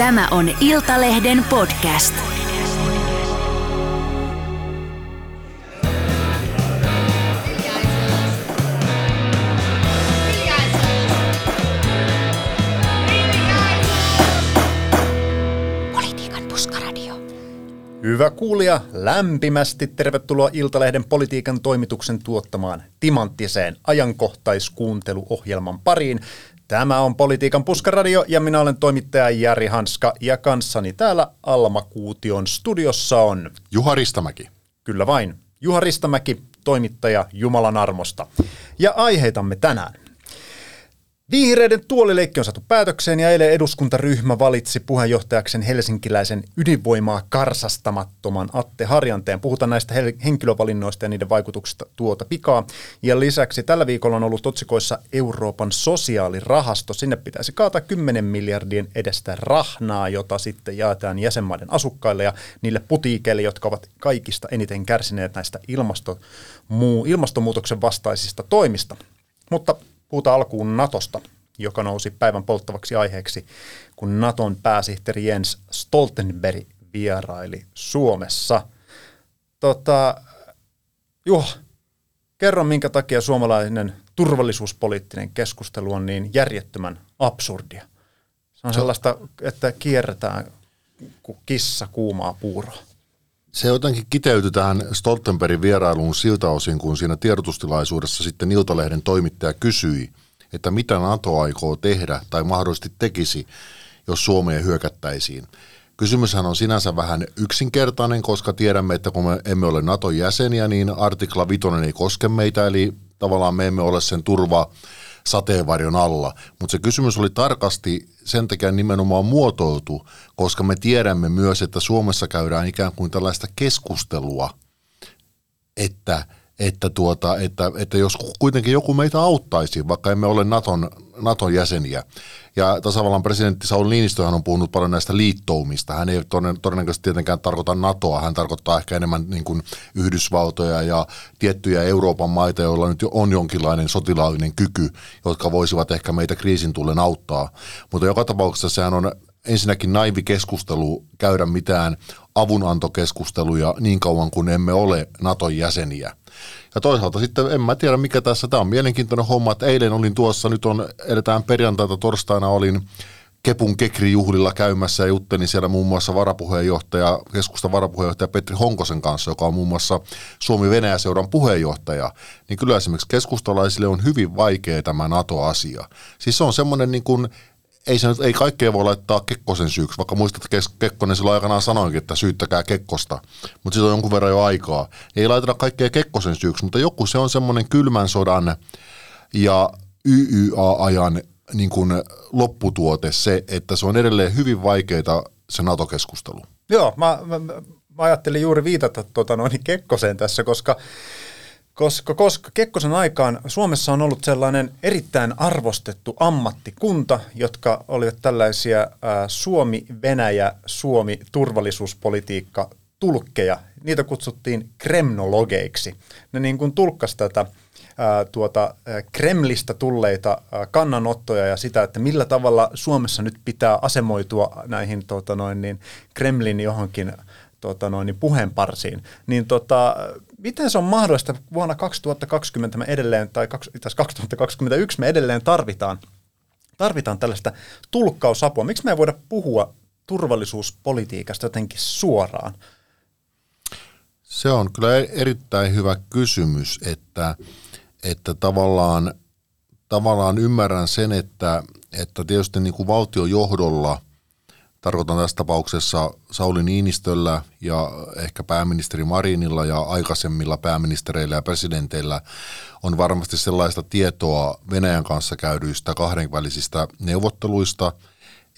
Tämä on Iltalehden podcast. Politiikan puskaradio. Hyvä kuulija, lämpimästi tervetuloa Iltalehden politiikan toimituksen tuottamaan timanttiseen ajankohtaiskuunteluohjelman pariin. Tämä on Politiikan puskaradio ja minä olen toimittaja Jari Hanska ja kanssani täällä Alma Kuution studiossa on Juha Ristamäki. kyllä vain Juha Ristamäki, toimittaja Jumalan armosta. Ja aiheitamme tänään. Vihreiden tuolileikki on saatu päätökseen ja eilen eduskuntaryhmä valitsi puheenjohtajakseen helsinkiläisen ydinvoimaa karsastamattoman Atte Harjanteen. Puhutaan näistä henkilövalinnoista ja niiden vaikutuksista tuota pikaa. Ja lisäksi tällä viikolla on ollut otsikoissa Euroopan sosiaalirahasto. Sinne pitäisi kaata 10 miljardien edestä rahnaa, jota sitten jaetaan jäsenmaiden asukkaille ja niille putiikeille, jotka ovat kaikista eniten kärsineet näistä ilmasto, muu, ilmastonmuutoksen vastaisista toimista. Mutta Puhutaan alkuun Natosta, joka nousi päivän polttavaksi aiheeksi, kun Naton pääsihteeri Jens Stoltenberg vieraili Suomessa. Tota, Juha, kerro minkä takia suomalainen turvallisuuspoliittinen keskustelu on niin järjettömän absurdia. Se on sellaista, että kierretään kuin kissa kuumaa puuroa. Se jotenkin kiteytyi tähän Stoltenbergin vierailuun siltä osin, kun siinä tiedotustilaisuudessa sitten Iltalehden toimittaja kysyi, että mitä NATO aikoo tehdä tai mahdollisesti tekisi, jos Suomeen hyökättäisiin. Kysymyshän on sinänsä vähän yksinkertainen, koska tiedämme, että kun me emme ole Naton jäseniä, niin artikla 5 ei koske meitä, eli tavallaan me emme ole sen turva sateenvarjon alla. Mutta se kysymys oli tarkasti sen takia nimenomaan muotoiltu, koska me tiedämme myös, että Suomessa käydään ikään kuin tällaista keskustelua, että, että, tuota, että, että jos kuitenkin joku meitä auttaisi, vaikka emme ole Naton, Naton jäseniä. Ja tasavallan presidentti Saul Niinistöhän on puhunut paljon näistä liittoumista. Hän ei todennäköisesti tietenkään tarkoita NATOa, hän tarkoittaa ehkä enemmän niin kuin Yhdysvaltoja ja tiettyjä Euroopan maita, joilla nyt on jonkinlainen sotilaallinen kyky, jotka voisivat ehkä meitä kriisin tullen auttaa. Mutta joka tapauksessa sehän on ensinnäkin naivi keskustelu käydä mitään avunantokeskusteluja niin kauan kuin emme ole Naton jäseniä. Ja toisaalta sitten en mä tiedä mikä tässä, tämä on mielenkiintoinen homma, että eilen olin tuossa, nyt on, edetään perjantaita, torstaina olin Kepun Kekri-juhlilla käymässä ja juttelin siellä muun muassa varapuheenjohtaja, keskustan varapuheenjohtaja Petri Honkosen kanssa, joka on muun muassa Suomi-Venäjä-seuran puheenjohtaja, niin kyllä esimerkiksi keskustalaisille on hyvin vaikea tämä NATO-asia. Siis se on semmoinen niin kuin ei, se ei kaikkea voi laittaa Kekkosen syyksi, vaikka muistat, että Kekkonen silloin aikanaan sanoikin, että syyttäkää Kekkosta, mutta siitä on jonkun verran jo aikaa. Ei laiteta kaikkea Kekkosen syyksi, mutta joku se on semmoinen kylmän sodan ja YYA-ajan niin kuin lopputuote se, että se on edelleen hyvin vaikeaa se NATO-keskustelu. Joo, mä, mä, mä ajattelin juuri viitata tota, noin Kekkoseen tässä, koska koska, koska Kekkosen aikaan Suomessa on ollut sellainen erittäin arvostettu ammattikunta, jotka olivat tällaisia ää, Suomi-Venäjä, Suomi-turvallisuuspolitiikka tulkkeja. Niitä kutsuttiin kremnologeiksi. Ne niin kuin tulkkas tätä ää, tuota, ää, Kremlistä tulleita ää, kannanottoja ja sitä, että millä tavalla Suomessa nyt pitää asemoitua näihin tota noin, niin Kremlin johonkin tota noin, niin puheenparsiin. Niin tota, miten se on mahdollista vuonna 2020 me edelleen, tai tässä 2021 me edelleen tarvitaan, tarvitaan tällaista tulkkausapua? Miksi me ei voida puhua turvallisuuspolitiikasta jotenkin suoraan? Se on kyllä erittäin hyvä kysymys, että, että tavallaan, tavallaan ymmärrän sen, että, että tietysti niin kuin valtiojohdolla – Tarkoitan tässä tapauksessa Sauli Niinistöllä ja ehkä pääministeri Marinilla ja aikaisemmilla pääministereillä ja presidenteillä on varmasti sellaista tietoa Venäjän kanssa käydyistä kahdenvälisistä neuvotteluista,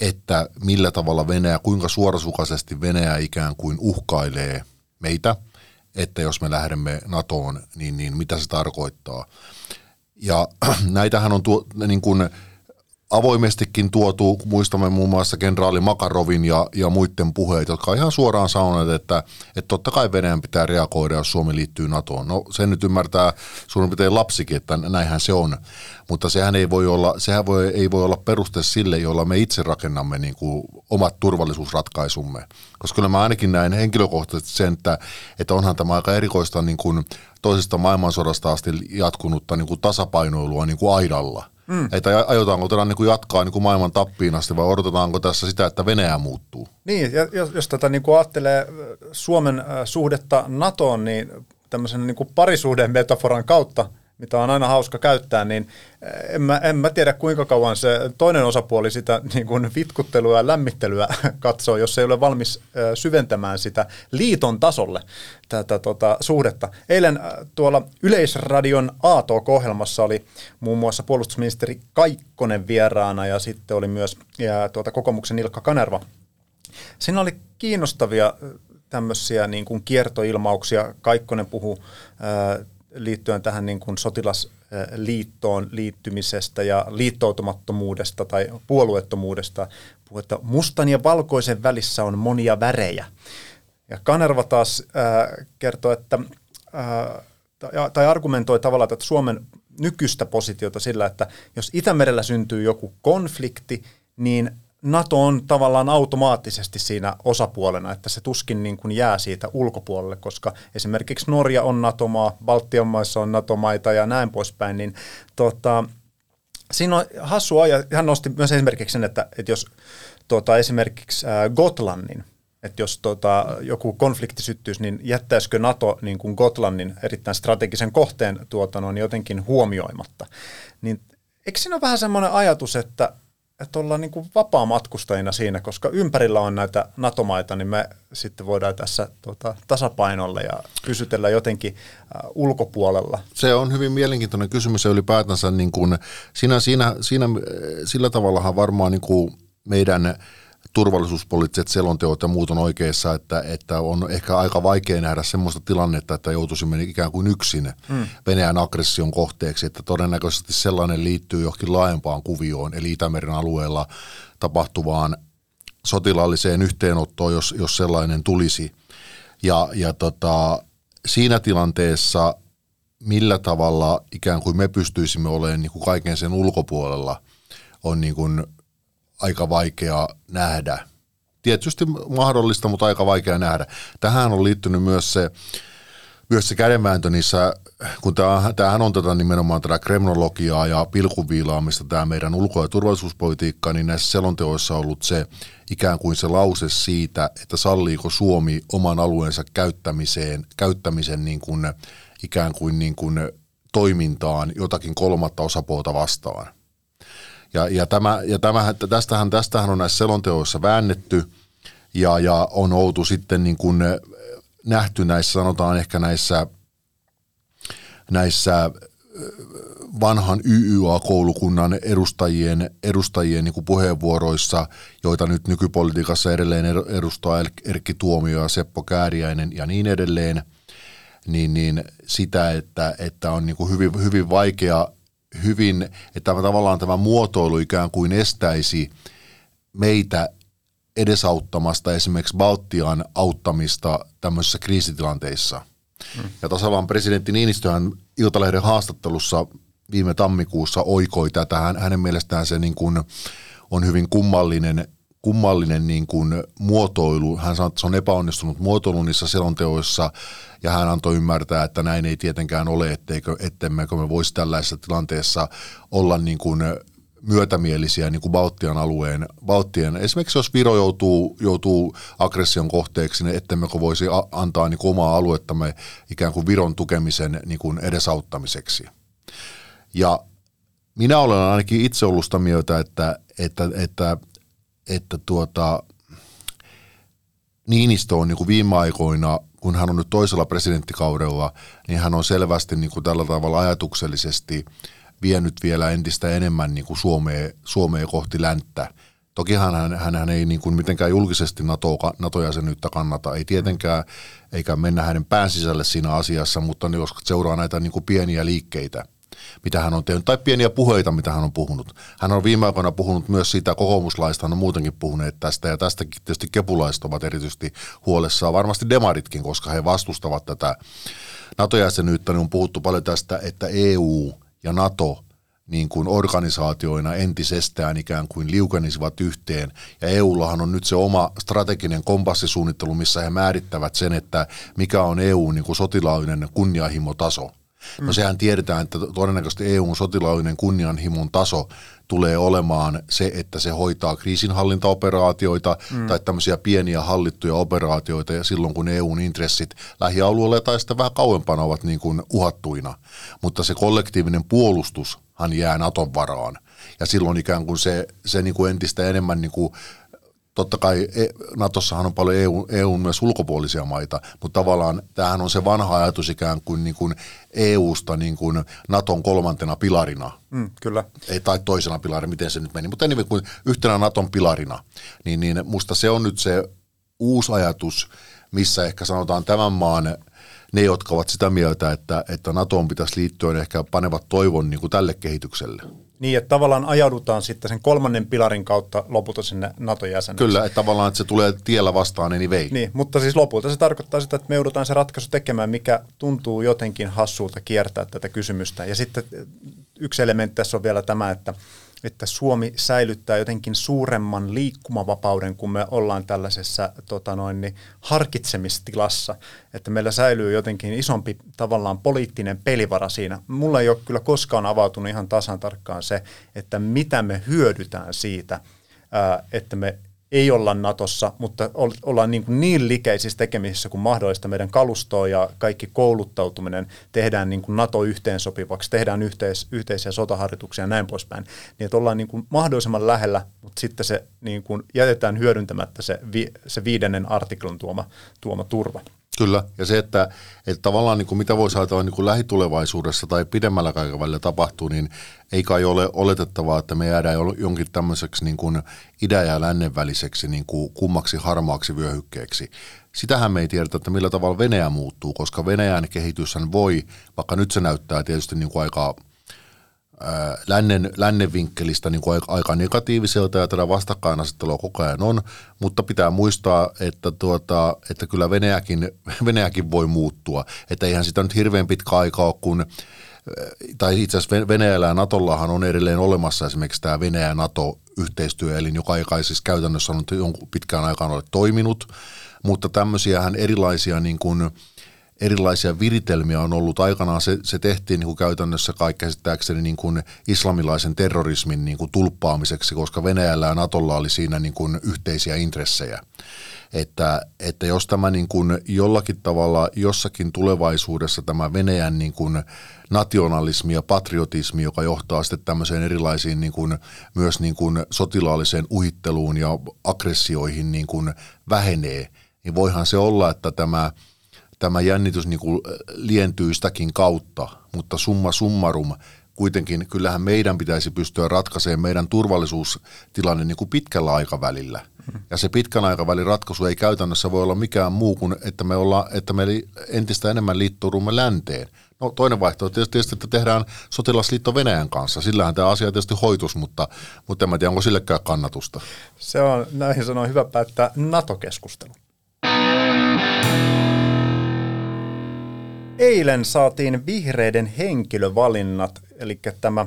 että millä tavalla Venäjä, kuinka suorasukaisesti Venäjä ikään kuin uhkailee meitä, että jos me lähdemme NATOon, niin, niin mitä se tarkoittaa. Ja näitähän on tuo, niin kuin avoimestikin tuotu, muistamme muun muassa kenraali Makarovin ja, ja muiden puheet, jotka on ihan suoraan sanoneet, että, että totta kai Venäjän pitää reagoida, jos Suomi liittyy NATOon. No sen nyt ymmärtää suurin piirtein lapsikin, että näinhän se on. Mutta sehän ei voi olla, sehän voi, ei voi olla peruste sille, jolla me itse rakennamme niin kuin omat turvallisuusratkaisumme. Koska kyllä mä ainakin näin henkilökohtaisesti sen, että, että onhan tämä aika erikoista niin kuin toisesta maailmansodasta asti jatkunutta niin kuin tasapainoilua niin kuin aidalla. Mm. Että aiotaanko tätä niin kuin jatkaa niin kuin maailman tappiin asti vai odotetaanko tässä sitä, että Venäjä muuttuu? Niin, ja jos, jos tätä niin kuin ajattelee Suomen suhdetta NATOon, niin tämmöisen niin kuin parisuhden metaforan kautta – mitä on aina hauska käyttää, niin eh, en mä, en mä tiedä kuinka kauan se toinen osapuoli sitä niin kuin vitkuttelua ja lämmittelyä katsoo, jos ei ole valmis eh, syventämään sitä liiton tasolle tätä tota, suhdetta. Eilen eh, tuolla Yleisradion A-talk-ohjelmassa oli muun muassa puolustusministeri Kaikkonen vieraana ja sitten oli myös ja, tuota, kokoomuksen Ilkka Kanerva. Siinä oli kiinnostavia tämmöisiä niin kuin kiertoilmauksia. Kaikkonen puhuu liittyen tähän niin kuin sotilasliittoon liittymisestä ja liittoutumattomuudesta tai puolueettomuudesta, että mustan ja valkoisen välissä on monia värejä. Ja Kanerva taas äh, kertoo, että äh, tai argumentoi tavallaan että Suomen nykyistä positiota sillä, että jos Itämerellä syntyy joku konflikti, niin NATO on tavallaan automaattisesti siinä osapuolena, että se tuskin niin kuin jää siitä ulkopuolelle, koska esimerkiksi Norja on NATO-maa, Baltian maissa on NATO-maita ja näin poispäin, niin tota, siinä on hassu aja. Hän nosti myös esimerkiksi sen, että, että jos tota, esimerkiksi Gotlannin, että jos tota, joku konflikti syttyisi, niin jättäisikö NATO niin kuin Gotlannin erittäin strategisen kohteen tuota, niin jotenkin huomioimatta. Niin eikö siinä ole vähän semmoinen ajatus, että että ollaan niin kuin vapaa-matkustajina siinä, koska ympärillä on näitä NATO-maita, niin me sitten voidaan tässä tota, tasapainolla ja pysytellä jotenkin äh, ulkopuolella. Se on hyvin mielenkiintoinen kysymys ja ylipäätänsä niin kuin, siinä, siinä, siinä, sillä tavallahan varmaan niin kuin meidän turvallisuuspoliittiset selonteot ja muut on oikeassa, että, että on ehkä aika vaikea nähdä sellaista tilannetta, että joutuisimme ikään kuin yksin hmm. Venäjän aggression kohteeksi, että todennäköisesti sellainen liittyy johonkin laajempaan kuvioon, eli Itämeren alueella tapahtuvaan sotilaalliseen yhteenottoon, jos, jos sellainen tulisi. Ja, ja tota, siinä tilanteessa millä tavalla ikään kuin me pystyisimme olemaan niin kuin kaiken sen ulkopuolella, on niin kuin aika vaikea nähdä. Tietysti mahdollista, mutta aika vaikea nähdä. Tähän on liittynyt myös se, myös se kädenvääntö niissä, kun tämähän on tätä nimenomaan tätä kremnologiaa ja pilkuviilaamista, tämä meidän ulko- ja turvallisuuspolitiikka, niin näissä selonteoissa on ollut se ikään kuin se lause siitä, että salliiko Suomi oman alueensa käyttämiseen, käyttämisen niin kuin, ikään kuin, niin kuin toimintaan jotakin kolmatta osapuolta vastaan. Ja, ja, tämä, ja tämähän, tästähän, tästähän on näissä selonteoissa väännetty ja, ja on oltu sitten niin kuin nähty näissä, sanotaan ehkä näissä, näissä vanhan YYA-koulukunnan edustajien, edustajien niin kuin puheenvuoroissa, joita nyt nykypolitiikassa edelleen edustaa Erkki Tuomio ja Seppo Kääriäinen ja niin edelleen, niin, niin sitä, että, että on niin kuin hyvin, hyvin vaikea hyvin, että tavallaan tämä muotoilu ikään kuin estäisi meitä edesauttamasta esimerkiksi Baltian auttamista tämmöisissä kriisitilanteissa. Hmm. Ja tasavallan presidentti Niinistöhän Iltalehden haastattelussa viime tammikuussa oikoi tätä. Hänen mielestään se niin kuin on hyvin kummallinen kummallinen niin kuin muotoilu. Hän sanoi, että se on epäonnistunut muotoilu niissä selonteoissa ja hän antoi ymmärtää, että näin ei tietenkään ole, etteikö, ettemmekö me voisi tällaisessa tilanteessa olla niin kuin myötämielisiä niin kuin Baltian alueen, Baltian, esimerkiksi jos Viro joutuu, joutuu aggression kohteeksi, niin ettemmekö voisi antaa niin kuin omaa aluettamme ikään kuin Viron tukemisen niin kuin edesauttamiseksi. Ja minä olen ainakin itse ollut sitä mieltä, että, että, että että tuota, Niinistö on niin kuin viime aikoina, kun hän on nyt toisella presidenttikaudella, niin hän on selvästi niin kuin tällä tavalla ajatuksellisesti vienyt vielä entistä enemmän niin kuin Suomea, Suomea kohti länttä. Tokihan hän, hän, hän ei niin kuin mitenkään julkisesti NATO, NATO-jäsenyyttä kannata, ei tietenkään, eikä mennä hänen pään sisälle siinä asiassa, mutta jos seuraa näitä niin kuin pieniä liikkeitä, mitä hän on tehnyt, tai pieniä puheita, mitä hän on puhunut. Hän on viime aikoina puhunut myös siitä kokoomuslaista, hän on muutenkin puhuneet tästä, ja tästäkin tietysti kepulaiset ovat erityisesti huolessaan, varmasti demaritkin, koska he vastustavat tätä NATO-jäsenyyttä, niin on puhuttu paljon tästä, että EU ja NATO niin kuin organisaatioina entisestään ikään kuin liukenisivat yhteen. Ja EUllahan on nyt se oma strateginen kompassisuunnittelu, missä he määrittävät sen, että mikä on EU niin kuin sotilaallinen kunnianhimotaso. No mm. sehän tiedetään, että todennäköisesti EUn sotilaallinen kunnianhimon taso tulee olemaan se, että se hoitaa kriisinhallintaoperaatioita mm. tai tämmöisiä pieniä hallittuja operaatioita ja silloin kun EUn intressit lähialueella tai sitten vähän kauempana ovat niin kuin uhattuina. Mutta se kollektiivinen puolustushan jää Naton varaan. Ja silloin ikään kuin se, se niin kuin entistä enemmän niin kuin totta kai e, Natossahan on paljon EU, EUn myös ulkopuolisia maita, mutta tavallaan tämähän on se vanha ajatus ikään kuin, niin kuin EUsta niin kuin Naton kolmantena pilarina. Mm, kyllä. Ei, tai toisena pilarina, miten se nyt meni, mutta niin kuin yhtenä Naton pilarina. Niin, niin musta se on nyt se uusi ajatus, missä ehkä sanotaan tämän maan ne, jotka ovat sitä mieltä, että, että NATOon pitäisi liittyä, ehkä panevat toivon niin kuin tälle kehitykselle. Niin, että tavallaan ajaudutaan sitten sen kolmannen pilarin kautta lopulta sinne NATO-jäseneksi. Kyllä, että tavallaan että se tulee tiellä vastaan anyway. Niin, mutta siis lopulta se tarkoittaa sitä, että me joudutaan se ratkaisu tekemään, mikä tuntuu jotenkin hassulta kiertää tätä kysymystä. Ja sitten yksi elementti tässä on vielä tämä, että että Suomi säilyttää jotenkin suuremman liikkumavapauden, kun me ollaan tällaisessa tota noin, niin harkitsemistilassa, että meillä säilyy jotenkin isompi tavallaan poliittinen pelivara siinä. Mulla ei ole kyllä koskaan avautunut ihan tasan tarkkaan se, että mitä me hyödytään siitä, että me ei olla Natossa, mutta ollaan niin, kuin niin likeisissä tekemisissä kuin mahdollista. Meidän kalustoa ja kaikki kouluttautuminen tehdään niin kuin NATO-yhteensopivaksi, tehdään yhteis- yhteisiä sotaharjoituksia ja näin poispäin. Niin että ollaan niin kuin mahdollisimman lähellä, mutta sitten se niin kuin jätetään hyödyntämättä se, vi- se viidennen artiklan tuoma, tuoma turva. Kyllä, ja se, että, että tavallaan niin kuin mitä voisi ajatella niin kuin lähitulevaisuudessa tai pidemmällä aikavälillä tapahtuu, niin ei kai ole oletettavaa, että me jäädään jonkin tämmöiseksi niin kuin idän ja lännen väliseksi niin kuin kummaksi harmaaksi vyöhykkeeksi. Sitähän me ei tiedetä, että millä tavalla Venäjä muuttuu, koska Venäjän kehityshän voi, vaikka nyt se näyttää tietysti niin kuin aika lännen, lännen vinkkelistä niin kuin aika negatiiviselta ja tätä vastakkainasettelua koko ajan on, mutta pitää muistaa, että, tuota, että kyllä Venäjäkin, Venäjäkin voi muuttua. Että eihän sitä nyt hirveän pitkä aikaa ole, kun tai itse asiassa Venäjällä ja Natollahan on edelleen olemassa esimerkiksi tämä Venäjä-NATO-yhteistyöelin, joka ei siis käytännössä on jonkun pitkään aikaan ole toiminut, mutta tämmöisiähän erilaisia niin kuin, erilaisia viritelmiä on ollut aikanaan. Se, se tehtiin niin kuin käytännössä kai käsittääkseni niin kuin islamilaisen terrorismin niin kuin tulppaamiseksi, koska Venäjällä ja Natolla oli siinä niin kuin yhteisiä intressejä. Että, että jos tämä niin kuin jollakin tavalla jossakin tulevaisuudessa tämä Venäjän niin kuin nationalismi ja patriotismi, joka johtaa sitten tämmöiseen erilaisiin niin kuin, myös niin kuin sotilaalliseen uhitteluun ja aggressioihin niin kuin vähenee, niin voihan se olla, että tämä – tämä jännitys niin kuin lientyy sitäkin kautta, mutta summa summarum, kuitenkin kyllähän meidän pitäisi pystyä ratkaisemaan meidän turvallisuustilanne niin kuin pitkällä aikavälillä. Ja se pitkän aikavälin ratkaisu ei käytännössä voi olla mikään muu kuin, että me, olla, että me entistä enemmän liittoudumme länteen. No toinen vaihtoehto on tietysti, että tehdään sotilasliitto Venäjän kanssa. Sillähän tämä asia tietysti hoitus, mutta, mutta en mä tiedä, onko sillekään kannatusta. Se on, näihin sanoin, hyvä päättää NATO-keskustelu. Eilen saatiin vihreiden henkilövalinnat, eli tämä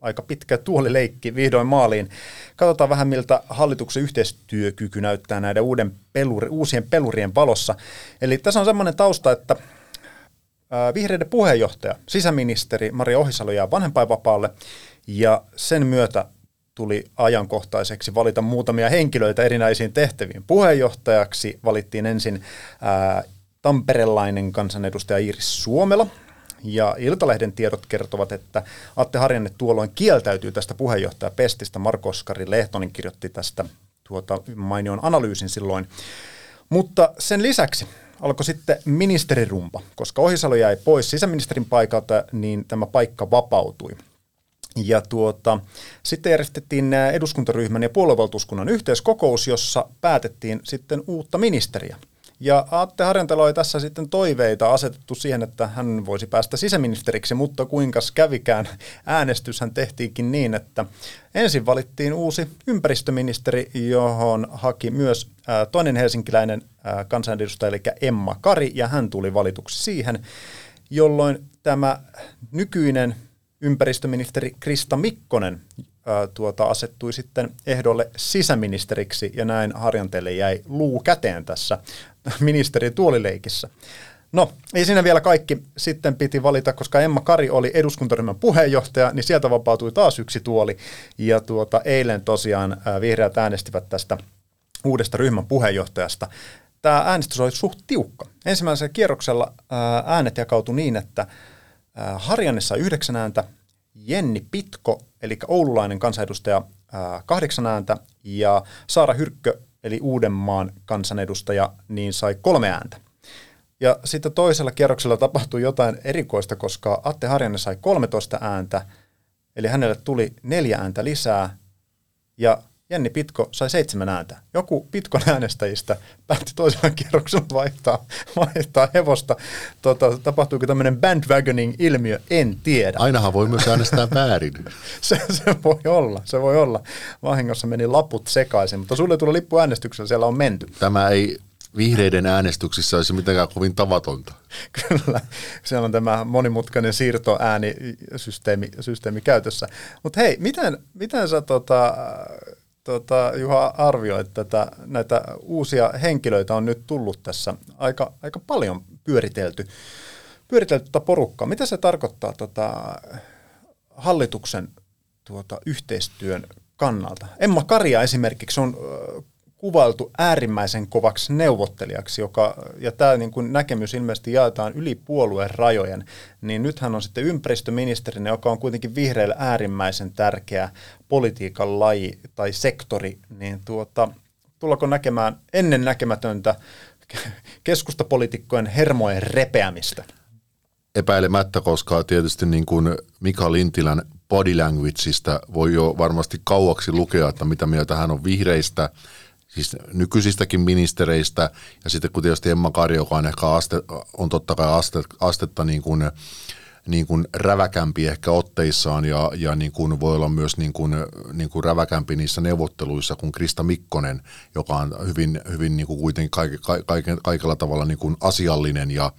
aika pitkä tuolileikki vihdoin maaliin. Katsotaan vähän, miltä hallituksen yhteistyökyky näyttää näiden uuden peluri, uusien pelurien valossa. Eli tässä on semmoinen tausta, että vihreiden puheenjohtaja, sisäministeri Maria Ohisalo jää vanhempainvapaalle, ja sen myötä tuli ajankohtaiseksi valita muutamia henkilöitä erinäisiin tehtäviin. Puheenjohtajaksi valittiin ensin ää, tamperelainen kansanedustaja Iiris Suomela. Ja Iltalehden tiedot kertovat, että Atte Harjanne tuolloin kieltäytyy tästä puheenjohtajapestistä. Marko Oskari Lehtonen kirjoitti tästä tuota mainion analyysin silloin. Mutta sen lisäksi alkoi sitten ministerirumpa, koska Ohisalo jäi pois sisäministerin paikalta, niin tämä paikka vapautui. Ja tuota, sitten järjestettiin eduskuntaryhmän ja puoluevaltuuskunnan yhteiskokous, jossa päätettiin sitten uutta ministeriä. Ja Atte Harjantalo oli tässä sitten toiveita asetettu siihen, että hän voisi päästä sisäministeriksi, mutta kuinka kävikään? Äänestyshän tehtiinkin niin, että ensin valittiin uusi ympäristöministeri, johon haki myös toinen helsinkiläinen kansanedustaja, eli Emma Kari, ja hän tuli valituksi siihen, jolloin tämä nykyinen ympäristöministeri Krista Mikkonen tuota, asettui sitten ehdolle sisäministeriksi ja näin Harjanteelle jäi luu käteen tässä ministerin tuolileikissä. No, ei siinä vielä kaikki. Sitten piti valita, koska Emma Kari oli eduskuntaryhmän puheenjohtaja, niin sieltä vapautui taas yksi tuoli. Ja tuota, eilen tosiaan vihreät äänestivät tästä uudesta ryhmän puheenjohtajasta. Tämä äänestys oli suht tiukka. Ensimmäisellä kierroksella ää, äänet jakautui niin, että Harjannessa yhdeksän ääntä, Jenni Pitko, eli oululainen kansanedustaja, kahdeksan ääntä, ja Saara Hyrkkö, eli Uudenmaan kansanedustaja, niin sai kolme ääntä. Ja sitten toisella kierroksella tapahtui jotain erikoista, koska Atte Harjanne sai 13 ääntä, eli hänelle tuli neljä ääntä lisää, ja Jenni Pitko sai seitsemän ääntä. Joku Pitkon äänestäjistä päätti toisella kierroksella vaihtaa, vaihtaa hevosta. Tota, tapahtuuko tämmöinen bandwagoning-ilmiö? En tiedä. Ainahan voi myös äänestää väärin. se, se, voi olla, se voi olla. Vahingossa meni laput sekaisin, mutta sulle tuli lippu äänestyksellä, siellä on menty. Tämä ei vihreiden äänestyksissä olisi mitenkään kovin tavatonta. Kyllä, siellä on tämä monimutkainen siirtoäänisysteemi systeemi käytössä. Mutta hei, miten, miten sä tota, tota, Juha arvioit tätä, näitä uusia henkilöitä on nyt tullut tässä aika, aika paljon pyöritelty, pyöritelty tota porukkaa. Mitä se tarkoittaa tota, hallituksen tuota, yhteistyön kannalta? Emma Karia esimerkiksi on kuvailtu äärimmäisen kovaksi neuvottelijaksi, joka, ja tämä niin kuin näkemys ilmeisesti jaetaan yli puolueen rajojen, niin nythän on sitten ympäristöministerinä, joka on kuitenkin vihreille äärimmäisen tärkeä politiikan laji tai sektori, niin tuota, tullako näkemään ennen näkemätöntä keskustapolitiikkojen hermojen repeämistä? Epäilemättä, koska tietysti niin kuin Mika Lintilän body voi jo varmasti kauaksi lukea, että mitä mieltä hän on vihreistä – siis nykyisistäkin ministereistä, ja sitten kun tietysti Emma Kari, joka on ehkä aste, on totta kai aste, astetta niin kuin, niin kuin räväkämpi ehkä otteissaan ja, ja niin kuin voi olla myös niin kuin, niin kuin räväkämpi niissä neuvotteluissa kuin Krista Mikkonen, joka on hyvin, hyvin niin kuin kuitenkin kaike, kaike, kaikella tavalla niin kuin asiallinen ja,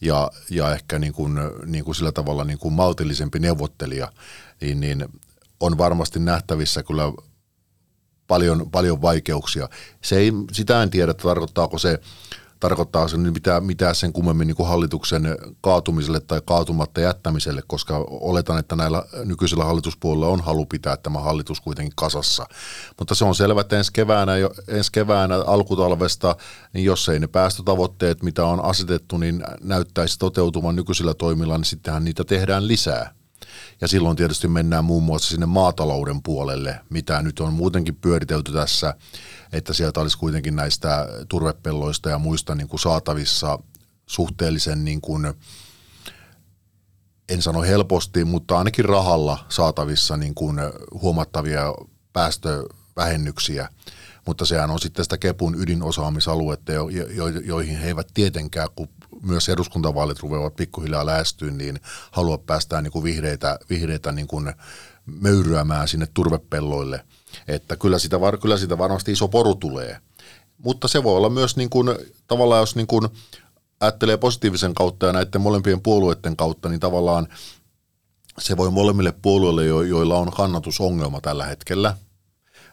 ja, ja ehkä niin kuin, niin kuin sillä tavalla niin kuin maltillisempi neuvottelija, niin, niin on varmasti nähtävissä kyllä paljon, paljon vaikeuksia. Se ei, sitä en tiedä, tarkoittaako se, tarkoittaa se mitään, mitään sen kummemmin niin kuin hallituksen kaatumiselle tai kaatumatta jättämiselle, koska oletan, että näillä nykyisillä hallituspuolilla on halu pitää tämä hallitus kuitenkin kasassa. Mutta se on selvä, että ensi keväänä, ensi keväänä alkutalvesta, niin jos ei ne päästötavoitteet, mitä on asetettu, niin näyttäisi toteutuvan nykyisillä toimilla, niin sittenhän niitä tehdään lisää. Ja silloin tietysti mennään muun muassa sinne maatalouden puolelle, mitä nyt on muutenkin pyöritelty tässä, että sieltä olisi kuitenkin näistä turvepelloista ja muista niin kuin saatavissa suhteellisen niin kuin, en sano helposti, mutta ainakin rahalla saatavissa niin kuin huomattavia päästövähennyksiä. Mutta sehän on sitten sitä Kepun ydinosaamisaluetta, jo, jo, joihin he eivät tietenkään, kun myös eduskuntavaalit ruveavat pikkuhiljaa lähestyä, niin haluaa päästää niin kuin vihreitä, vihreitä niin kuin möyryämään sinne turvepelloille. Että kyllä sitä, var, kyllä sitä varmasti iso poru tulee. Mutta se voi olla myös niin kuin, tavallaan, jos niin kuin ajattelee positiivisen kautta ja näiden molempien puolueiden kautta, niin tavallaan se voi molemmille puolueille, joilla on kannatusongelma tällä hetkellä –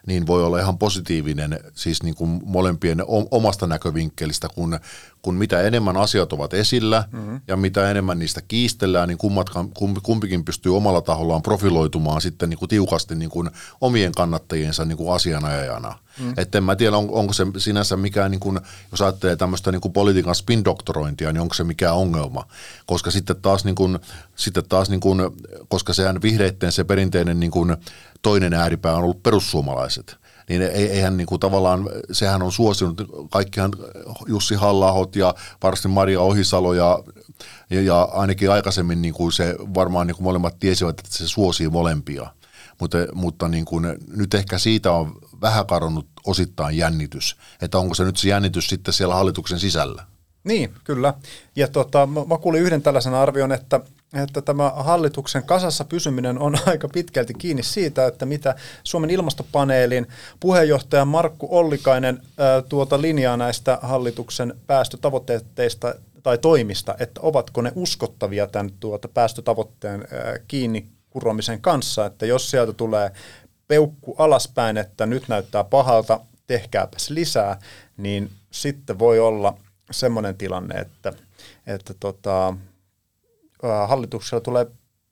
niin voi olla ihan positiivinen siis niin kuin molempien omasta näkövinkkelistä, kun, kun mitä enemmän asiat ovat esillä mm-hmm. ja mitä enemmän niistä kiistellään, niin kummatkaan, kumpikin pystyy omalla tahollaan profiloitumaan sitten niin kuin tiukasti niin kuin omien kannattajiensa niin kuin asianajajana. Mm. Että en mä tiedä, on, onko se sinänsä mikään, niin kuin, jos ajattelee tämmöistä niin kuin politiikan spin-doktorointia, niin onko se mikään ongelma. Koska sitten taas, niin kuin, sitten taas niin kuin, koska sehän vihreitten se perinteinen niin kuin, toinen ääripää on ollut perussuomalaiset niin eihän niin kuin tavallaan, sehän on suosinut kaikkihan Jussi halla ja varsin Maria Ohisalo ja, ja, ainakin aikaisemmin niin kuin se varmaan niin kuin molemmat tiesivät, että se suosii molempia. Mutta, mutta niin kuin, nyt ehkä siitä on vähän kadonnut osittain jännitys. Että onko se nyt se jännitys sitten siellä hallituksen sisällä? Niin, kyllä. Ja tota, mä kuulin yhden tällaisen arvion, että, että tämä hallituksen kasassa pysyminen on aika pitkälti kiinni siitä, että mitä Suomen ilmastopaneelin puheenjohtaja Markku Ollikainen tuota linjaa näistä hallituksen päästötavoitteista tai toimista, että ovatko ne uskottavia tämän tuota päästötavoitteen ää, kiinni kuromisen kanssa, että jos sieltä tulee peukku alaspäin, että nyt näyttää pahalta, tehkääpäs lisää, niin sitten voi olla – semmoinen tilanne, että, että tota, hallituksella tulee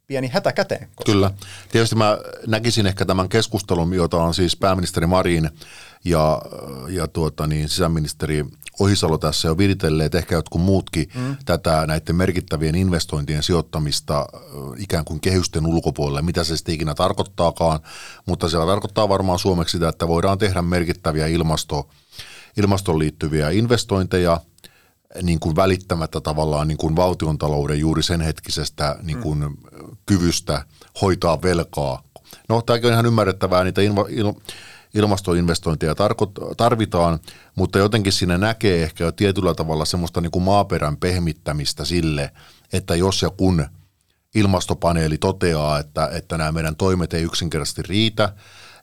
pieni hätä käteen. Koska... Kyllä. Tietysti mä näkisin ehkä tämän keskustelun, jota on siis pääministeri Marin ja, ja tuota niin, sisäministeri Ohisalo tässä jo viritelleet, ehkä jotkut muutkin mm. tätä näiden merkittävien investointien sijoittamista ikään kuin kehysten ulkopuolelle, mitä se sitten ikinä tarkoittaakaan, mutta se tarkoittaa varmaan suomeksi sitä, että voidaan tehdä merkittäviä ilmasto, ilmastoon liittyviä investointeja – niin kuin välittämättä tavallaan niin kuin valtiontalouden juuri sen hetkisestä niin kuin mm. kyvystä hoitaa velkaa. No, tämäkin on ihan ymmärrettävää, niitä ilma, il, ilmastoinvestointeja tarvitaan, mutta jotenkin siinä näkee ehkä jo tietyllä tavalla semmoista niin kuin maaperän pehmittämistä sille, että jos ja kun ilmastopaneeli toteaa, että, että nämä meidän toimet ei yksinkertaisesti riitä,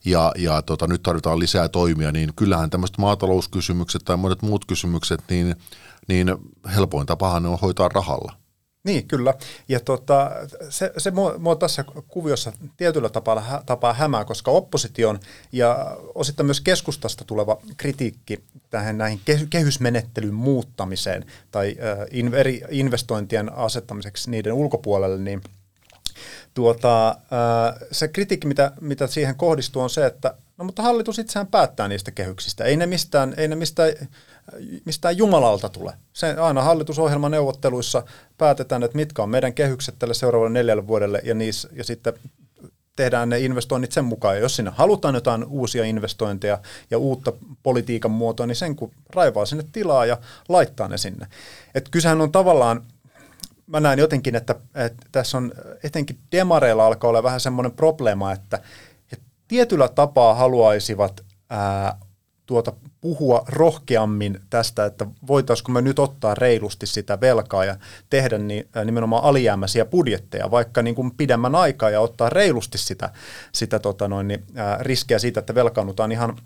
ja, ja tota, nyt tarvitaan lisää toimia, niin kyllähän tämmöiset maatalouskysymykset tai monet muut kysymykset, niin – niin helpoin tapahan on hoitaa rahalla. Niin, kyllä. Ja tota, se, se mua, mua tässä kuviossa tietyllä tapaa, tapaa hämää, koska opposition ja osittain myös keskustasta tuleva kritiikki tähän näihin kehysmenettelyn muuttamiseen tai eri investointien asettamiseksi niiden ulkopuolelle, niin tuota, se kritiikki, mitä, mitä siihen kohdistuu, on se, että no mutta hallitus itseään päättää niistä kehyksistä. Ei ne mistään, ei ne mistään mistään Jumalalta tule. Se aina hallitusohjelman neuvotteluissa päätetään, että mitkä on meidän kehykset tälle seuraavalle neljälle vuodelle ja, niissä, ja sitten tehdään ne investoinnit sen mukaan. Ja jos sinne halutaan jotain uusia investointeja ja uutta politiikan muotoa, niin sen kun raivaa sinne tilaa ja laittaa ne sinne. Et kysehän on tavallaan, mä näen jotenkin, että, että tässä on etenkin demareilla alkaa olla vähän semmoinen probleema, että, että tietyllä tapaa haluaisivat ää, tuota puhua rohkeammin tästä, että voitaisiinko me nyt ottaa reilusti sitä velkaa ja tehdä niin, nimenomaan alijäämäisiä budjetteja, vaikka niin kuin pidemmän aikaa ja ottaa reilusti sitä, sitä tota noin, niin, ää, riskiä siitä, että velkaannutaan ihan,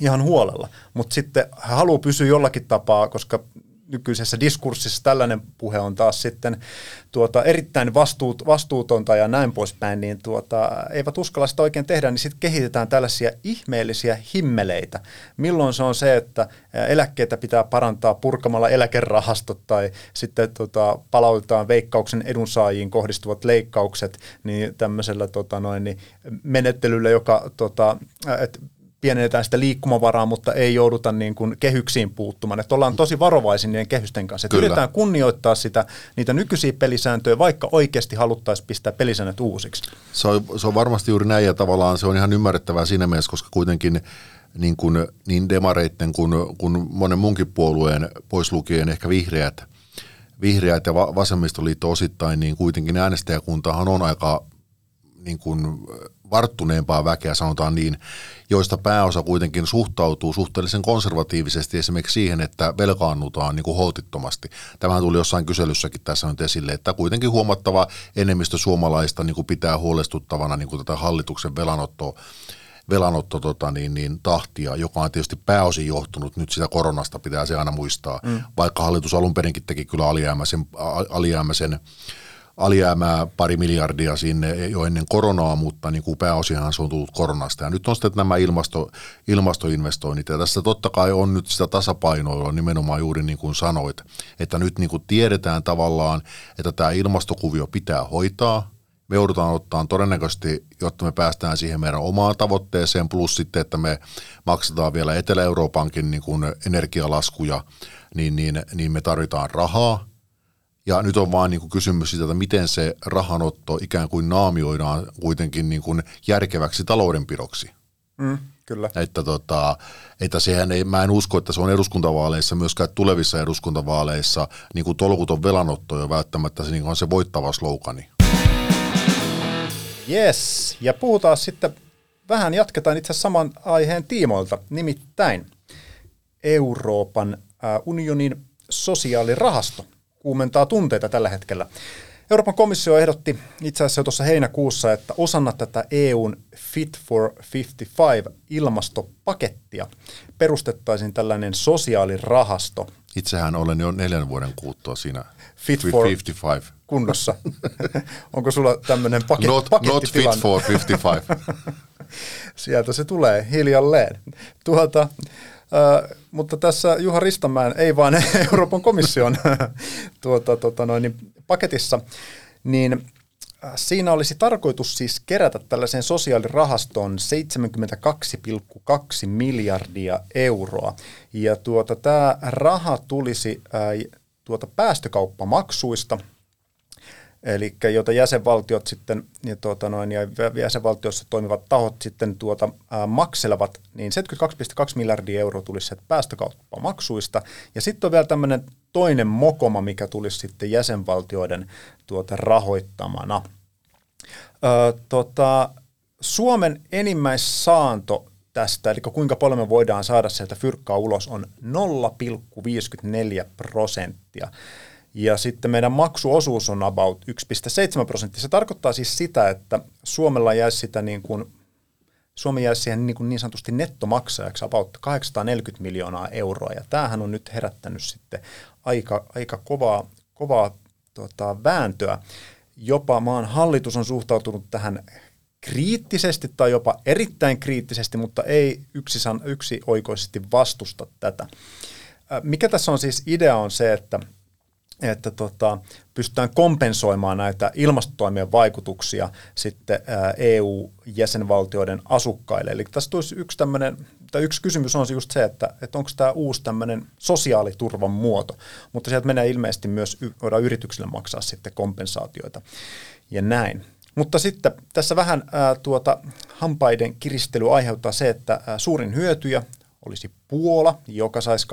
ihan huolella. Mutta sitten haluaa pysyä jollakin tapaa, koska nykyisessä diskurssissa tällainen puhe on taas sitten tuota, erittäin vastuut, vastuutonta ja näin poispäin, niin tuota, eivät uskalla sitä oikein tehdä, niin sitten kehitetään tällaisia ihmeellisiä himmeleitä. Milloin se on se, että eläkkeitä pitää parantaa purkamalla eläkerahastot tai sitten tota, palautetaan veikkauksen edunsaajiin kohdistuvat leikkaukset niin tämmöisellä tota, noin, niin menettelyllä, joka tota, että pienennetään sitä liikkumavaraa, mutta ei jouduta niin kuin kehyksiin puuttumaan. Että ollaan tosi varovaisin niiden kehysten kanssa. Että yritetään kunnioittaa sitä, niitä nykyisiä pelisääntöjä, vaikka oikeasti haluttaisiin pistää pelisäännöt uusiksi. Se on, se on varmasti juuri näin ja tavallaan se on ihan ymmärrettävää siinä mielessä, koska kuitenkin niin, kuin, niin demareitten kuin, kuin monen munkin puolueen pois lukien ehkä vihreät, vihreät ja vasemmistoliitto osittain, niin kuitenkin äänestäjäkuntahan on aika niin kuin varttuneempaa väkeä, sanotaan niin, joista pääosa kuitenkin suhtautuu suhteellisen konservatiivisesti esimerkiksi siihen, että velkaannutaan niin kuin holtittomasti. Tämähän tuli jossain kyselyssäkin tässä nyt esille, että kuitenkin huomattava enemmistö suomalaista niin kuin pitää huolestuttavana niin kuin tätä hallituksen velanottoa velanotto tota, niin, niin, tahtia, joka on tietysti pääosin johtunut nyt sitä koronasta, pitää se aina muistaa, mm. vaikka hallitus alun perinkin teki kyllä alijäämäisen, alijäämäisen alijäämää pari miljardia sinne jo ennen koronaa, mutta niin kuin pääosiahan se on tullut koronasta. Ja nyt on sitten nämä ilmasto, ilmastoinvestoinnit. Ja tässä totta kai on nyt sitä tasapainoilua nimenomaan juuri niin kuin sanoit, että nyt niin kuin tiedetään tavallaan, että tämä ilmastokuvio pitää hoitaa. Me joudutaan ottaa todennäköisesti, jotta me päästään siihen meidän omaan tavoitteeseen, plus sitten, että me maksetaan vielä Etelä-Euroopankin niin kuin energialaskuja, niin, niin, niin me tarvitaan rahaa – ja nyt on vaan niin kuin kysymys siitä, että miten se rahanotto ikään kuin naamioidaan kuitenkin niin kuin järkeväksi taloudenpidoksi. Mm, kyllä. Että, tota, että sehän ei, mä en usko, että se on eduskuntavaaleissa, myöskään tulevissa eduskuntavaaleissa niin kuin tolkuton velanotto jo välttämättä se niin on se voittava slogani. Yes, ja puhutaan sitten vähän jatketaan itse saman aiheen tiimoilta, nimittäin Euroopan unionin sosiaalirahasto kuumentaa tunteita tällä hetkellä. Euroopan komissio ehdotti itse asiassa jo tuossa heinäkuussa, että osana tätä EUn Fit for 55 ilmastopakettia perustettaisiin tällainen sosiaalirahasto. Itsehän olen jo neljän vuoden kuuttua siinä Fit for 55 kunnossa. Onko sulla tämmöinen paket, not, not fit for 55. Sieltä se tulee hiljalleen. Tuota, mutta tässä Juha Ristamäen, ei vaan Euroopan komission tuota, tuota noin, niin paketissa, niin siinä olisi tarkoitus siis kerätä tällaiseen sosiaalirahastoon 72,2 miljardia euroa. Ja tuota, tämä raha tulisi ää, tuota päästökauppamaksuista – eli jota jäsenvaltiot sitten ja, tuota noin, ja jäsenvaltiossa toimivat tahot sitten tuota, ää, makselevat, niin 72,2 miljardia euroa tulisi sieltä päästökauppamaksuista. Ja sitten on vielä tämmöinen toinen mokoma, mikä tulisi sitten jäsenvaltioiden tuota, rahoittamana. Ää, tota, Suomen enimmäissaanto tästä, eli kuinka paljon me voidaan saada sieltä fyrkkaa ulos, on 0,54 prosenttia. Ja sitten meidän maksuosuus on about 1,7 prosenttia. Se tarkoittaa siis sitä, että Suomella jäisi sitä niin kuin, Suomi jäisi siihen niin, kuin niin sanotusti nettomaksajaksi about 840 miljoonaa euroa. Ja tämähän on nyt herättänyt sitten aika, aika kovaa, kovaa tota, vääntöä. Jopa maan hallitus on suhtautunut tähän kriittisesti tai jopa erittäin kriittisesti, mutta ei yksi, yksi oikoisesti vastusta tätä. Mikä tässä on siis idea on se, että että tota, pystytään kompensoimaan näitä ilmastotoimien vaikutuksia sitten EU-jäsenvaltioiden asukkaille. Eli tässä tulisi yksi tämmöinen, tai yksi kysymys on just se, että, että onko tämä uusi tämmöinen sosiaaliturvan muoto, mutta sieltä menee ilmeisesti myös, voidaan yrityksille maksaa sitten kompensaatioita ja näin. Mutta sitten tässä vähän ää, tuota, hampaiden kiristely aiheuttaa se, että ää, suurin hyötyjä olisi Puola, joka saisi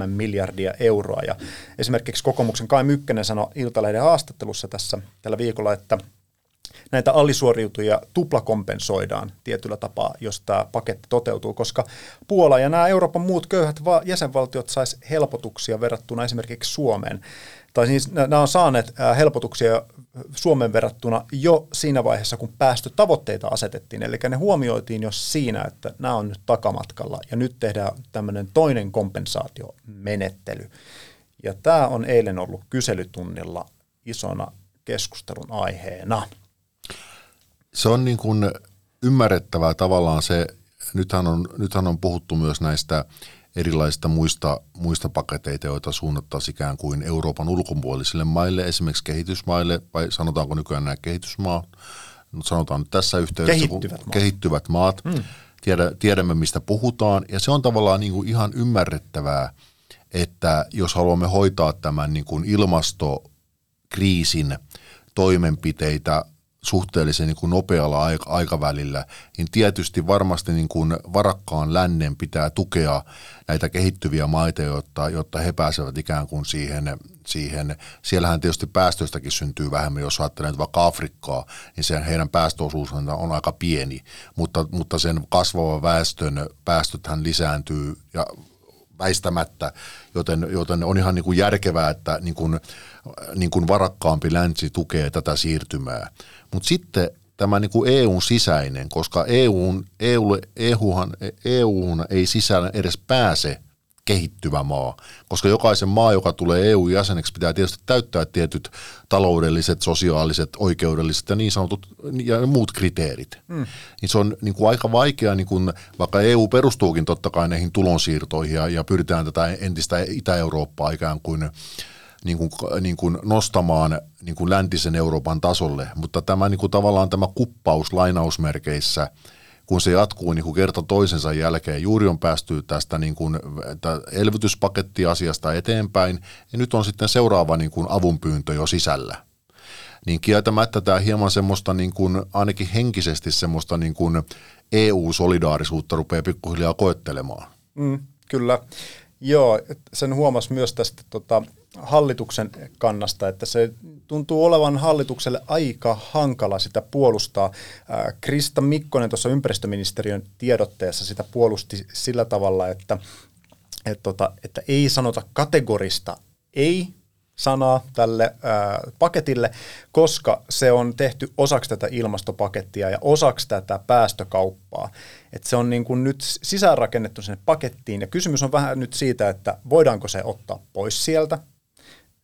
12,7 miljardia euroa. Ja esimerkiksi kokoomuksen Kai Mykkänen sanoi Iltalehden haastattelussa tässä tällä viikolla, että näitä alisuoriutujia tuplakompensoidaan tietyllä tapaa, jos tämä paketti toteutuu, koska Puola ja nämä Euroopan muut köyhät jäsenvaltiot sais helpotuksia verrattuna esimerkiksi Suomeen. Tai siis nämä on saaneet helpotuksia Suomen verrattuna jo siinä vaiheessa, kun päästötavoitteita asetettiin. Eli ne huomioitiin jo siinä, että nämä on nyt takamatkalla ja nyt tehdään tämmöinen toinen kompensaatiomenettely. Ja tämä on eilen ollut kyselytunnilla isona keskustelun aiheena. Se on niin kuin ymmärrettävää tavallaan se, nythän on, nythän on puhuttu myös näistä erilaisista muista, muista paketeita, joita suunnattaisiin ikään kuin Euroopan ulkopuolisille maille, esimerkiksi kehitysmaille, vai sanotaanko nykyään nämä kehitysmaat, sanotaan nyt tässä yhteydessä, kehittyvät maat, kehittyvät maat. Hmm. tiedä, tiedämme mistä puhutaan, ja se on tavallaan niin kuin ihan ymmärrettävää, että jos haluamme hoitaa tämän niin kuin ilmastokriisin toimenpiteitä suhteellisen niin kuin nopealla aikavälillä, niin tietysti varmasti niin kuin varakkaan lännen pitää tukea näitä kehittyviä maita, jotta, jotta he pääsevät ikään kuin siihen, siihen, siellähän tietysti päästöistäkin syntyy vähemmän, jos ajattelee vaikka Afrikkaa, niin sen heidän päästöosuus on aika pieni, mutta, mutta sen kasvava väestön päästöthän lisääntyy ja väistämättä, joten, joten on ihan niin kuin järkevää, että niin kuin, niin kuin varakkaampi länsi tukee tätä siirtymää. Mutta sitten tämä niin kuin EUn sisäinen, koska EUn, EUlle, EUhan, EUhun ei sisään edes pääse kehittyvä maa, koska jokaisen maa, joka tulee EU-jäseneksi, pitää tietysti täyttää tietyt taloudelliset, sosiaaliset, oikeudelliset ja niin sanotut ja muut kriteerit. Mm. Niin se on niin kuin aika vaikea, niin kuin, vaikka EU perustuukin totta kai näihin tulonsiirtoihin ja, ja pyritään tätä entistä Itä-Eurooppaa ikään kuin niin kuin, niin kuin nostamaan niin kuin läntisen Euroopan tasolle, mutta tämä niin kuin tavallaan tämä kuppaus lainausmerkeissä, kun se jatkuu niin kuin kerta toisensa jälkeen, juuri on päästy tästä niin kuin, elvytyspakettiasiasta eteenpäin, ja nyt on sitten seuraava niin kuin avunpyyntö jo sisällä. Niin kieltämättä tämä hieman semmoista niin kuin, ainakin henkisesti semmoista niin kuin EU-solidaarisuutta rupeaa pikkuhiljaa koettelemaan. Mm, kyllä. Joo, sen huomasi myös tästä tota, hallituksen kannasta, että se tuntuu olevan hallitukselle aika hankala sitä puolustaa. Krista Mikkonen tuossa ympäristöministeriön tiedotteessa sitä puolusti sillä tavalla, että, että, tota, että ei sanota kategorista ei sanaa tälle ää, paketille, koska se on tehty osaksi tätä ilmastopakettia ja osaksi tätä päästökauppaa. Et se on niin kuin nyt sisäänrakennettu sinne pakettiin ja kysymys on vähän nyt siitä, että voidaanko se ottaa pois sieltä,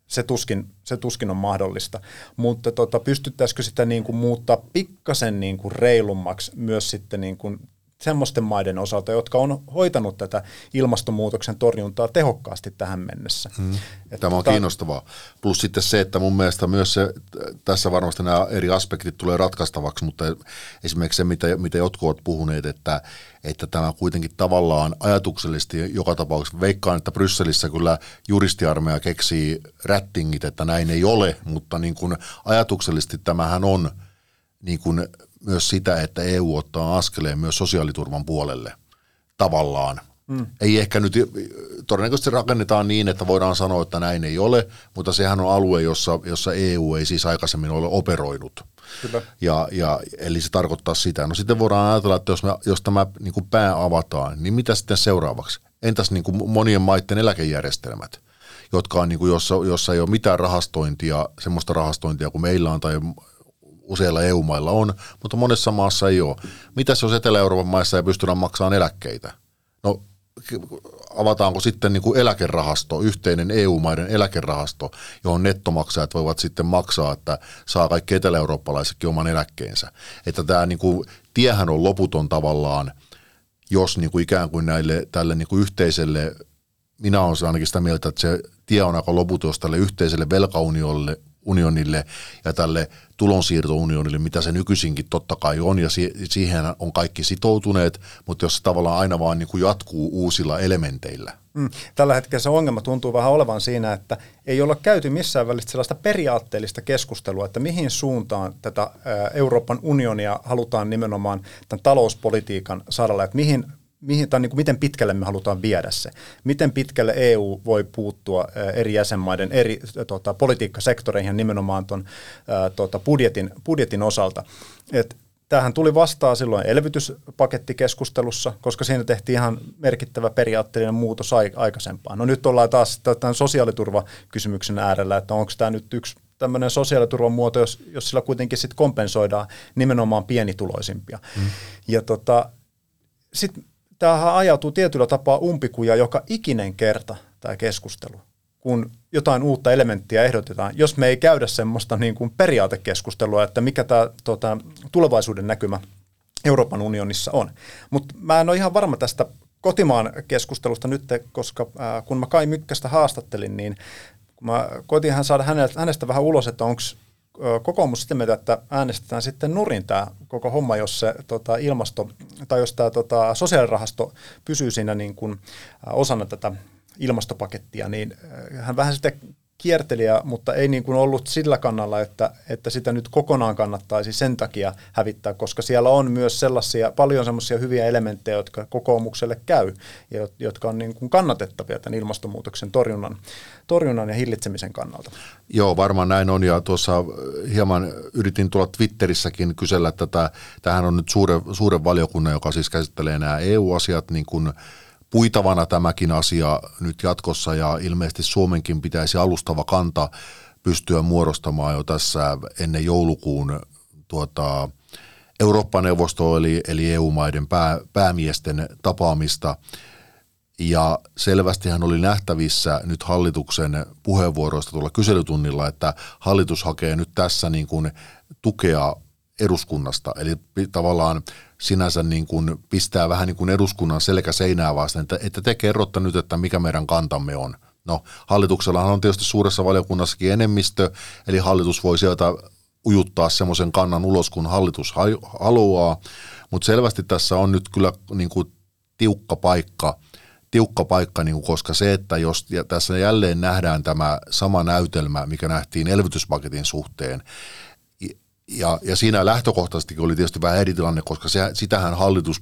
se tuskin, se tuskin on mahdollista. Mutta tota, pystyttäisikö sitä niin kuin muuttaa pikkasen niin kuin reilummaksi myös sitten niin kuin semmoisten maiden osalta, jotka on hoitanut tätä ilmastonmuutoksen torjuntaa tehokkaasti tähän mennessä. Hmm. Tämä on tota, kiinnostavaa. Plus sitten se, että mun mielestä myös se, tässä varmasti nämä eri aspektit tulee ratkaistavaksi, mutta esimerkiksi se, mitä, mitä jotkut ovat puhuneet, että, että tämä kuitenkin tavallaan ajatuksellisesti joka tapauksessa, veikkaan, että Brysselissä kyllä juristiarmeja keksii rättingit, että näin ei ole, mutta niin kuin ajatuksellisesti tämähän on niin kuin myös sitä, että EU ottaa askeleen myös sosiaaliturvan puolelle tavallaan. Mm. Ei ehkä nyt, todennäköisesti rakennetaan niin, että voidaan sanoa, että näin ei ole, mutta sehän on alue, jossa, jossa EU ei siis aikaisemmin ole operoinut. Kyllä. Ja, ja, eli se tarkoittaa sitä. No sitten voidaan ajatella, että jos, me, jos tämä niin kuin pää avataan, niin mitä sitten seuraavaksi? Entäs niin kuin monien maiden eläkejärjestelmät, jotka on, niin kuin, jossa, jossa ei ole mitään rahastointia, semmoista rahastointia kuin meillä on, tai useilla EU-mailla on, mutta monessa maassa ei ole. Mitäs jos Etelä-Euroopan maissa ei pystytä maksamaan eläkkeitä? No avataanko sitten niin kuin eläkerahasto, yhteinen EU-maiden eläkerahasto, johon nettomaksajat voivat sitten maksaa, että saa kaikki etelä-eurooppalaisetkin oman eläkkeensä. Että tämä niin kuin, tiehän on loputon tavallaan, jos niin kuin ikään kuin näille, tälle niin kuin yhteiselle, minä olen ainakin sitä mieltä, että se tie on aika loputon, jos tälle yhteiselle velkaunionille unionille ja tälle tulonsiirtounionille, mitä se nykyisinkin totta kai on, ja siihen on kaikki sitoutuneet, mutta jos se tavallaan aina vaan niin kuin jatkuu uusilla elementeillä. Mm. Tällä hetkellä se ongelma tuntuu vähän olevan siinä, että ei olla käyty missään välistä sellaista periaatteellista keskustelua, että mihin suuntaan tätä Euroopan unionia halutaan nimenomaan tämän talouspolitiikan saralla, että mihin mihin, tai niin kuin miten pitkälle me halutaan viedä se. Miten pitkälle EU voi puuttua eri jäsenmaiden eri tota, politiikkasektoreihin nimenomaan tuon tota, budjetin, budjetin osalta. Et Tämähän tuli vastaan silloin elvytyspakettikeskustelussa, koska siinä tehtiin ihan merkittävä periaatteellinen muutos aikaisempaan. No nyt ollaan taas tämän sosiaaliturvakysymyksen äärellä, että onko tämä nyt yksi tämmöinen sosiaaliturvan muoto, jos, jos sillä kuitenkin sitten kompensoidaan nimenomaan pienituloisimpia. Mm. Ja tota, sitten tämähän ajautuu tietyllä tapaa umpikuja joka ikinen kerta tämä keskustelu, kun jotain uutta elementtiä ehdotetaan, jos me ei käydä semmoista niin kuin periaatekeskustelua, että mikä tämä tota, tulevaisuuden näkymä Euroopan unionissa on. Mutta mä en ole ihan varma tästä kotimaan keskustelusta nyt, koska ää, kun mä Kai Mykkästä haastattelin, niin mä koitin hän saada hänestä vähän ulos, että onko kokoomus sitten mieltä, että äänestetään sitten nurin tämä koko homma, jos se tota, ilmasto, tai jos tämä tota, sosiaalirahasto pysyy siinä niin kuin, osana tätä ilmastopakettia, niin hän vähän sitten kiertelijä, mutta ei niin kuin ollut sillä kannalla, että, että sitä nyt kokonaan kannattaisi sen takia hävittää, koska siellä on myös sellaisia, paljon sellaisia hyviä elementtejä, jotka kokoomukselle käy ja jotka on niin kuin kannatettavia tämän ilmastonmuutoksen torjunnan, torjunnan ja hillitsemisen kannalta. Joo, varmaan näin on ja tuossa hieman yritin tulla Twitterissäkin kysellä tätä, tähän on nyt suuren, suuren valiokunnan, joka siis käsittelee nämä EU-asiat niin kuin puitavana tämäkin asia nyt jatkossa ja ilmeisesti Suomenkin pitäisi alustava kanta pystyä muodostamaan jo tässä ennen joulukuun tuota, Eurooppa-neuvosto eli, eli EU-maiden pää, päämiesten tapaamista. Ja selvästihän oli nähtävissä nyt hallituksen puheenvuoroista tuolla kyselytunnilla, että hallitus hakee nyt tässä niin kuin tukea eduskunnasta. Eli tavallaan sinänsä niin kuin pistää vähän niin kuin eduskunnan selkä seinää vasten, että, että te kerrotte nyt, että mikä meidän kantamme on. No hallituksellahan on tietysti suuressa valiokunnassakin enemmistö, eli hallitus voi sieltä ujuttaa semmoisen kannan ulos, kun hallitus haluaa, mutta selvästi tässä on nyt kyllä niin kuin tiukka paikka, tiukka paikka, niin kuin, koska se, että jos ja tässä jälleen nähdään tämä sama näytelmä, mikä nähtiin elvytyspaketin suhteen, ja, ja siinä lähtökohtaisesti oli tietysti vähän eri tilanne, koska se, sitähän hallitus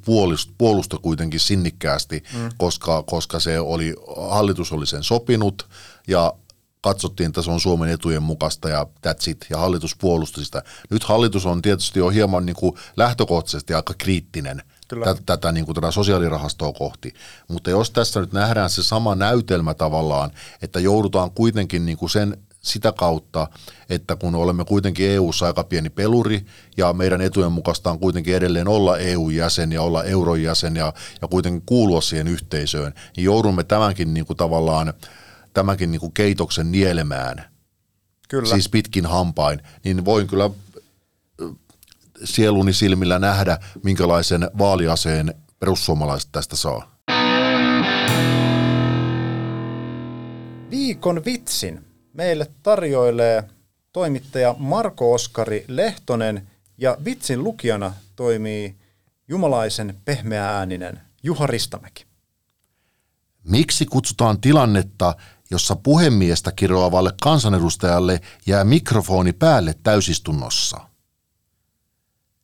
puolusti kuitenkin sinnikkäästi, mm. koska, koska se oli, hallitus oli sen sopinut ja katsottiin, että se on Suomen etujen mukaista ja that's it, ja hallitus puolusti sitä. Nyt hallitus on tietysti jo hieman niin kuin lähtökohtaisesti aika kriittinen Kyllä. tätä, niin kuin tätä sosiaalirahastoa kohti. Mutta jos tässä nyt nähdään se sama näytelmä tavallaan, että joudutaan kuitenkin niin kuin sen sitä kautta, että kun olemme kuitenkin EU-ssa aika pieni peluri ja meidän etujen mukaista on kuitenkin edelleen olla EU-jäsen ja olla euron jäsen ja, ja kuitenkin kuulua siihen yhteisöön, niin joudumme tämänkin niin kuin tavallaan tämänkin niin kuin keitoksen nielemään, kyllä. siis pitkin hampain, niin voin kyllä sieluni silmillä nähdä, minkälaisen vaaliaseen perussuomalaiset tästä saa. Viikon vitsin meille tarjoilee toimittaja Marko Oskari Lehtonen ja vitsin lukijana toimii jumalaisen pehmeä ääninen Juha Ristamäki. Miksi kutsutaan tilannetta, jossa puhemiestä kiroavalle kansanedustajalle jää mikrofoni päälle täysistunnossa?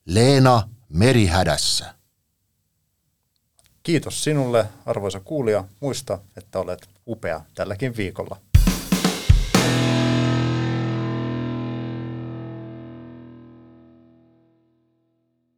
Leena merihädässä. Kiitos sinulle, arvoisa kuulija. Muista, että olet upea tälläkin viikolla.